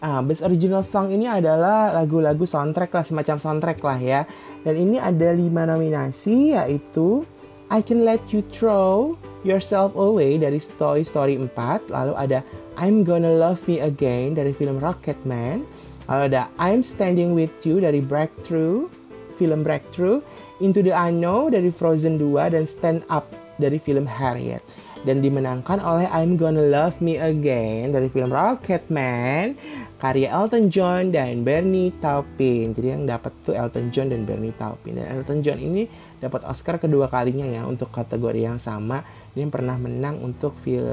Ah, Best Original Song ini adalah lagu-lagu soundtrack lah, semacam soundtrack lah ya. Dan ini ada lima nominasi yaitu I Can Let You Throw Yourself Away dari Toy Story 4. Lalu ada I'm Gonna Love Me Again dari film Rocketman. Lalu ada I'm Standing With You dari Breakthrough, film Breakthrough. Into the Unknown dari Frozen 2 dan Stand Up dari film Harriet dan dimenangkan oleh I'm Gonna Love Me Again dari film Rocketman karya Elton John dan Bernie Taupin. Jadi yang dapat tuh Elton John dan Bernie Taupin. Dan Elton John ini dapat Oscar kedua kalinya ya untuk kategori yang sama. Dia pernah menang untuk film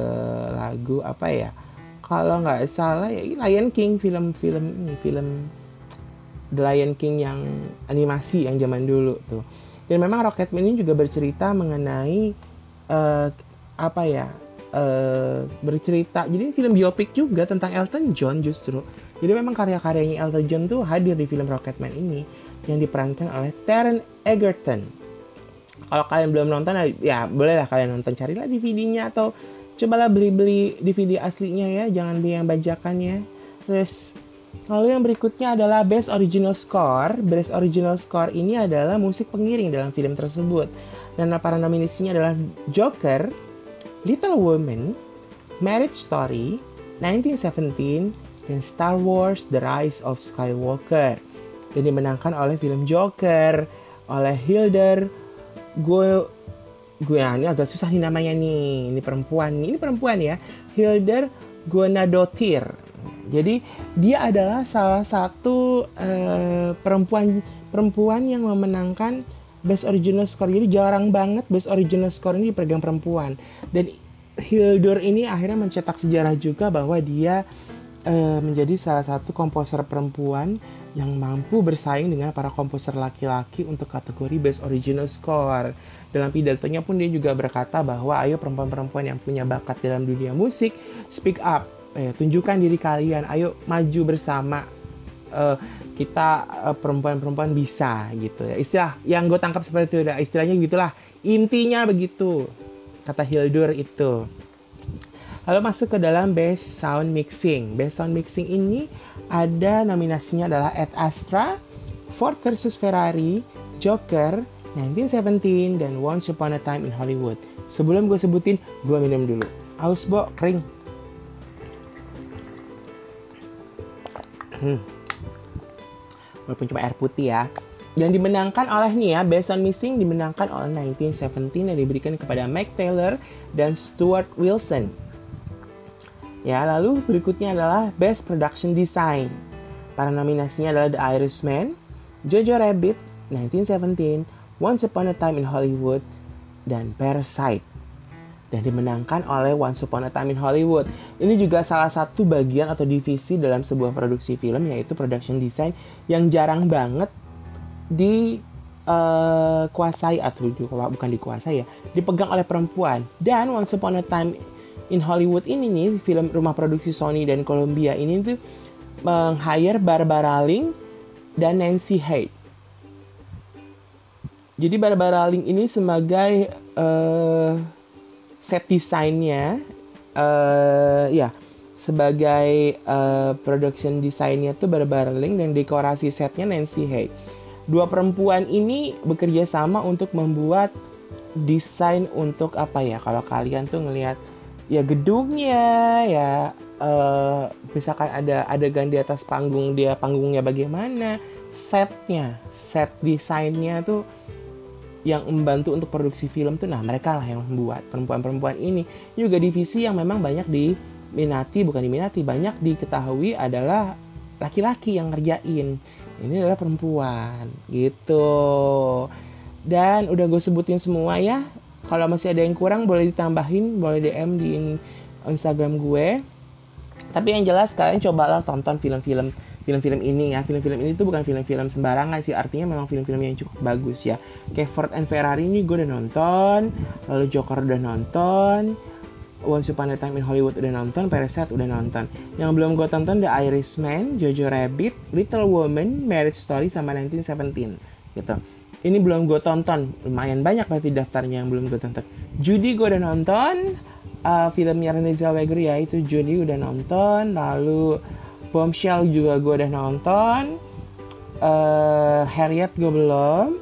lagu apa ya? Kalau nggak salah ya Lion King film-film ini film The Lion King yang animasi yang zaman dulu tuh. Dan memang Rocketman ini juga bercerita mengenai uh, apa ya uh, bercerita. Jadi film biopik juga tentang Elton John justru. Jadi memang karya-karyanya Elton John tuh hadir di film Rocketman ini yang diperankan oleh Taron Egerton. Kalau kalian belum nonton ya bolehlah kalian nonton. Carilah DVD-nya atau cobalah beli-beli DVD aslinya ya. Jangan beli yang bajakannya terus Lalu yang berikutnya adalah Best Original Score. Best Original Score ini adalah musik pengiring dalam film tersebut. Dan para nominasinya adalah Joker, Little Women, Marriage Story, 1917, dan Star Wars The Rise of Skywalker. Dan dimenangkan oleh film Joker, oleh Hilder gue gue nah, ini agak susah nih namanya nih. Ini perempuan ini perempuan ya Hilder Guanadotir jadi dia adalah salah satu uh, perempuan perempuan yang memenangkan best original score jadi jarang banget best original score ini dipegang perempuan. Dan Hildur ini akhirnya mencetak sejarah juga bahwa dia uh, menjadi salah satu komposer perempuan yang mampu bersaing dengan para komposer laki-laki untuk kategori best original score. Dalam pidatonya pun dia juga berkata bahwa ayo perempuan-perempuan yang punya bakat dalam dunia musik speak up. Eh, tunjukkan diri kalian. Ayo maju bersama. Uh, kita uh, perempuan-perempuan bisa gitu ya. Istilah yang gue tangkap seperti itu ya istilahnya gitulah. Intinya begitu kata Hildur itu. Lalu masuk ke dalam best sound mixing. Best sound mixing ini ada nominasinya adalah Ed Astra Ford versus Ferrari Joker 1917 dan Once Upon a Time in Hollywood. Sebelum gue sebutin gue minum dulu. Haus bo kering. Hmm walaupun cuma air putih ya. Dan dimenangkan oleh nih ya, Best on Missing dimenangkan oleh 1917 yang diberikan kepada Mike Taylor dan Stuart Wilson. Ya, lalu berikutnya adalah Best Production Design. Para nominasinya adalah The Irishman, Jojo Rabbit, 1917, Once Upon a Time in Hollywood, dan Parasite dan dimenangkan oleh Once Upon a Time in Hollywood. Ini juga salah satu bagian atau divisi dalam sebuah produksi film yaitu production design yang jarang banget dikuasai uh, atau bukan dikuasai ya, dipegang oleh perempuan. Dan Once Upon a Time in Hollywood ini nih film rumah produksi Sony dan Columbia ini tuh meng-hire Barbara Ling dan Nancy Hay. Jadi Barbara Ling ini sebagai uh, set desainnya uh, ya sebagai uh, production desainnya tuh Barbara Ling dan dekorasi setnya Nancy Hay. Dua perempuan ini bekerja sama untuk membuat desain untuk apa ya? Kalau kalian tuh ngelihat ya gedungnya ya uh, misalkan ada adegan di atas panggung dia panggungnya bagaimana setnya set desainnya tuh yang membantu untuk produksi film tuh nah mereka lah yang membuat. Perempuan-perempuan ini juga divisi yang memang banyak diminati bukan diminati banyak diketahui adalah laki-laki yang ngerjain. Ini adalah perempuan gitu. Dan udah gue sebutin semua ya. Kalau masih ada yang kurang boleh ditambahin boleh DM di Instagram gue. Tapi yang jelas kalian cobalah tonton film-film film-film ini ya film-film ini tuh bukan film-film sembarangan sih artinya memang film-film yang cukup bagus ya kayak Ford and Ferrari ini gue udah nonton lalu Joker udah nonton Once Upon a Time in Hollywood udah nonton, Parasite udah nonton. Yang belum gue tonton The Irishman, Jojo Rabbit, Little Woman, Marriage Story, sama 1917 gitu. Ini belum gue tonton, lumayan banyak berarti daftarnya yang belum gue tonton. Judy gue udah nonton, uh, filmnya Renée Zellweger ya itu Judy udah nonton, lalu Bombshell juga gue udah nonton, uh, Harriet gue belum,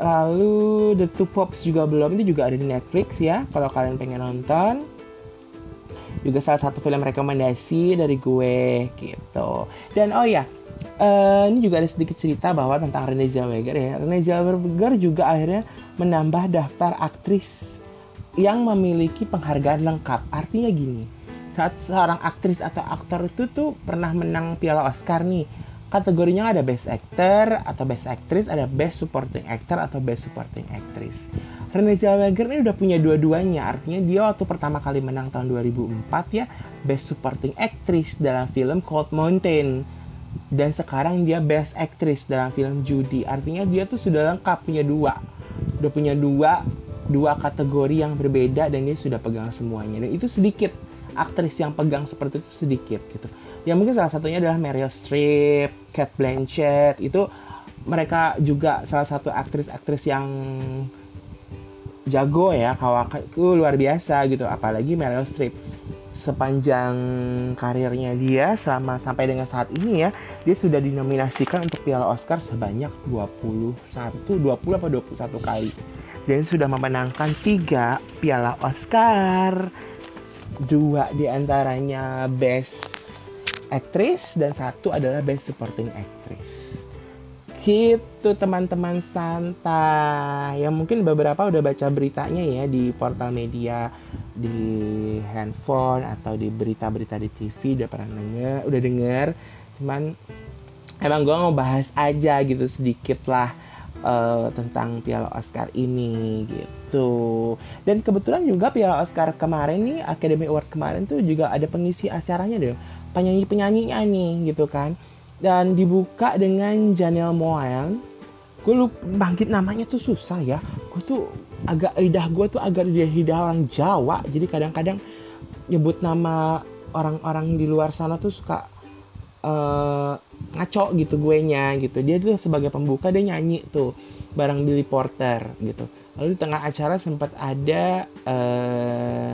lalu The Two Pops juga belum, itu juga ada di Netflix ya kalau kalian pengen nonton juga salah satu film rekomendasi dari gue gitu. Dan oh ya, uh, ini juga ada sedikit cerita bahwa tentang Renée Zellweger ya. Renée Zellweger juga akhirnya menambah daftar aktris yang memiliki penghargaan lengkap. Artinya gini, saat seorang aktris atau aktor itu tuh pernah menang piala Oscar nih, kategorinya ada Best Actor atau Best Actress, ada Best Supporting Actor atau Best Supporting Actress. Renée Zellweger ini udah punya dua-duanya, artinya dia waktu pertama kali menang tahun 2004 ya Best Supporting Actress dalam film Cold Mountain dan sekarang dia Best Actress dalam film Judy. Artinya dia tuh sudah lengkap punya dua, udah punya dua dua kategori yang berbeda dan dia sudah pegang semuanya dan itu sedikit aktris yang pegang seperti itu sedikit gitu. Ya mungkin salah satunya adalah Meryl Streep, Kate Blanchett itu mereka juga salah satu aktris-aktris yang jago ya kawakku luar biasa gitu. Apalagi Meryl Streep sepanjang karirnya dia selama sampai dengan saat ini ya dia sudah dinominasikan untuk Piala Oscar sebanyak 21 20 apa 21 kali. Dan sudah memenangkan tiga Piala Oscar dua di antaranya Best Actress dan satu adalah Best Supporting Actress Gitu teman-teman santai. Yang mungkin beberapa udah baca beritanya ya di portal media, di handphone atau di berita-berita di TV udah pernah denger, udah denger. Cuman emang gue mau bahas aja gitu sedikit lah uh, tentang Piala Oscar ini gitu. Dan kebetulan juga Piala Oscar kemarin nih, Academy Award kemarin tuh juga ada pengisi acaranya deh, penyanyi-penyanyinya nih gitu kan. Dan dibuka dengan Janelle Moan gue lupa bangkit namanya tuh susah ya. Gue tuh agak lidah gue tuh agak lidah orang Jawa. Jadi kadang-kadang nyebut nama orang-orang di luar sana tuh suka uh, ngaco gitu gue nya gitu. Dia tuh sebagai pembuka dia nyanyi tuh bareng Billy Porter gitu. Lalu di tengah acara sempat ada uh,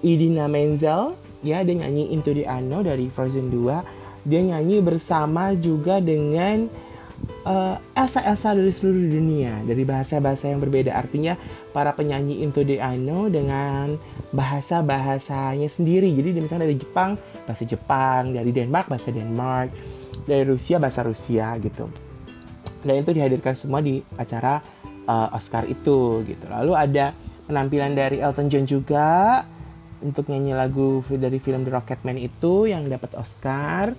Idina Menzel ya dia nyanyi Into the Unknown dari Frozen 2 dia nyanyi bersama juga dengan uh, Elsa-Elsa dari seluruh dunia. Dari bahasa-bahasa yang berbeda. Artinya para penyanyi Into the Unknown dengan bahasa-bahasanya sendiri. Jadi misalnya dari Jepang bahasa Jepang. Dari Denmark bahasa Denmark. Dari Rusia bahasa Rusia gitu. Dan itu dihadirkan semua di acara uh, Oscar itu gitu. Lalu ada penampilan dari Elton John juga untuk nyanyi lagu dari film The Rocketman itu yang dapat Oscar.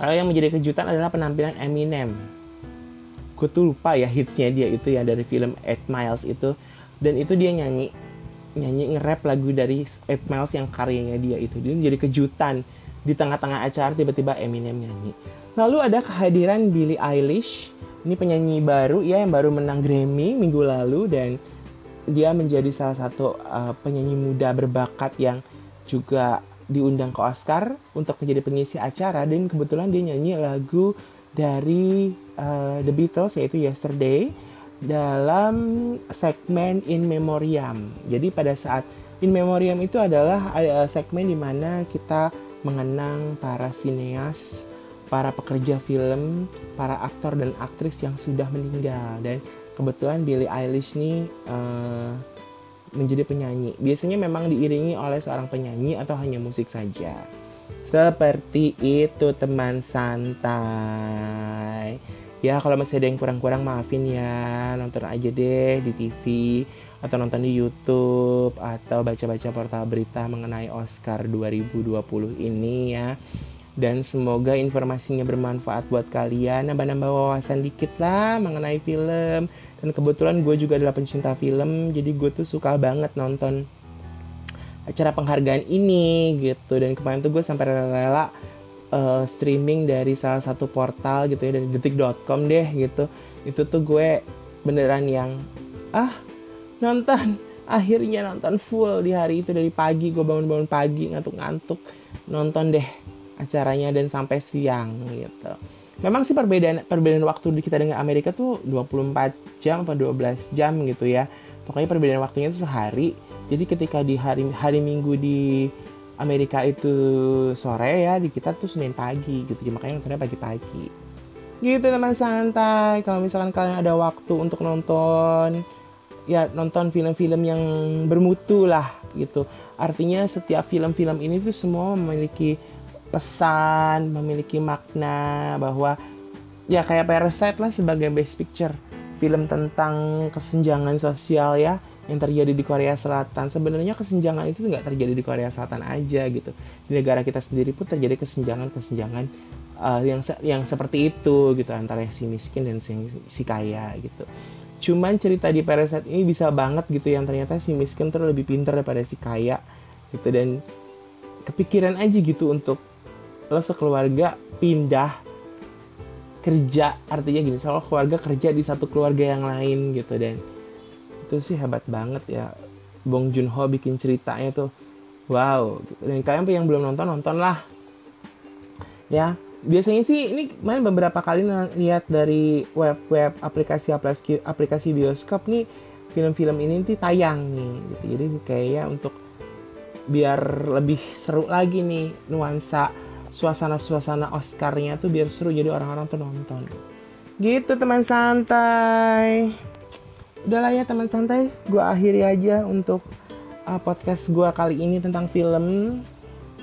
Lalu yang menjadi kejutan adalah penampilan Eminem. Gue tuh lupa ya hitsnya dia itu ya dari film Eight Miles itu. Dan itu dia nyanyi nyanyi nge-rap lagu dari Eight Miles yang karyanya dia itu. Dia menjadi kejutan di tengah-tengah acara tiba-tiba Eminem nyanyi. Lalu ada kehadiran Billie Eilish. Ini penyanyi baru ya yang baru menang Grammy minggu lalu dan dia menjadi salah satu uh, penyanyi muda berbakat yang juga diundang ke Oscar untuk menjadi pengisi acara dan kebetulan dia nyanyi lagu dari uh, The Beatles yaitu Yesterday dalam segmen In Memoriam. Jadi pada saat In Memoriam itu adalah uh, segmen di mana kita mengenang para sineas, para pekerja film, para aktor dan aktris yang sudah meninggal dan kebetulan Billie Eilish nih uh, menjadi penyanyi. Biasanya memang diiringi oleh seorang penyanyi atau hanya musik saja. Seperti itu teman santai. Ya kalau masih ada yang kurang-kurang maafin ya. Nonton aja deh di TV atau nonton di YouTube atau baca-baca portal berita mengenai Oscar 2020 ini ya dan semoga informasinya bermanfaat buat kalian nambah-nambah wawasan dikit lah mengenai film dan kebetulan gue juga adalah pencinta film jadi gue tuh suka banget nonton acara penghargaan ini gitu. Dan kemarin tuh gue sampai rela-rela uh, streaming dari salah satu portal gitu ya dari detik.com deh gitu. Itu tuh gue beneran yang ah nonton. Akhirnya nonton full di hari itu dari pagi gue bangun-bangun pagi ngantuk-ngantuk nonton deh acaranya dan sampai siang gitu memang sih perbedaan perbedaan waktu kita dengan Amerika tuh 24 jam atau 12 jam gitu ya. Pokoknya perbedaan waktunya itu sehari. Jadi ketika di hari hari Minggu di Amerika itu sore ya di kita tuh Senin pagi gitu. Ya, makanya nontonnya pagi-pagi. Gitu teman santai. Kalau misalkan kalian ada waktu untuk nonton ya nonton film-film yang bermutu lah gitu. Artinya setiap film-film ini tuh semua memiliki pesan memiliki makna bahwa ya kayak Parasite lah sebagai best picture. Film tentang kesenjangan sosial ya yang terjadi di Korea Selatan. Sebenarnya kesenjangan itu nggak terjadi di Korea Selatan aja gitu. Di negara kita sendiri pun terjadi kesenjangan kesenjangan uh, yang se yang seperti itu gitu antara si miskin dan si, si kaya gitu. Cuman cerita di Parasite ini bisa banget gitu yang ternyata si miskin tuh lebih pintar daripada si kaya gitu. Dan kepikiran aja gitu untuk lo sekeluarga pindah kerja artinya gini soal keluarga kerja di satu keluarga yang lain gitu dan itu sih hebat banget ya. Bong Joon Ho bikin ceritanya tuh wow. Dan kalian yang belum nonton nonton lah ya biasanya sih ini main beberapa kali lihat dari web-web aplikasi aplikasi aplikasi bioskop nih film-film ini tuh tayang nih gitu. Jadi kayak untuk biar lebih seru lagi nih nuansa suasana-suasana Oscarnya tuh biar seru jadi orang-orang tuh nonton. Gitu teman santai. Udahlah ya teman santai. Gue akhiri aja untuk uh, podcast gue kali ini tentang film.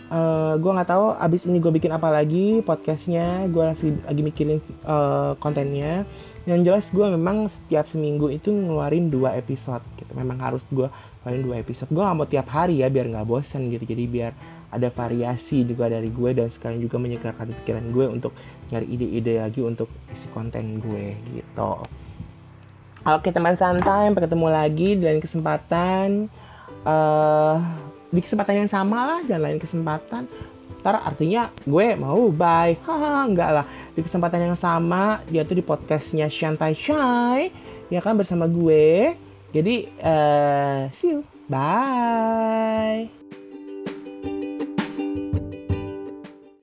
Uh, gue nggak tahu abis ini gue bikin apa lagi podcastnya. Gue lagi lagi mikirin uh, kontennya. Yang jelas gue memang setiap seminggu itu ngeluarin dua episode gitu. Memang harus gue ngeluarin dua episode. Gue gak mau tiap hari ya biar nggak bosan gitu. Jadi biar ada variasi juga dari gue dan sekarang juga menyegarkan pikiran gue untuk nyari ide-ide lagi untuk isi konten gue gitu Oke teman santai, sampai ketemu lagi dan kesempatan uh, di kesempatan yang sama lah dan lain kesempatan. Ntar artinya gue mau bye, haha enggak lah. Di kesempatan yang sama dia tuh di podcastnya Shantai Shy, ya kan bersama gue. Jadi uh, see you, bye.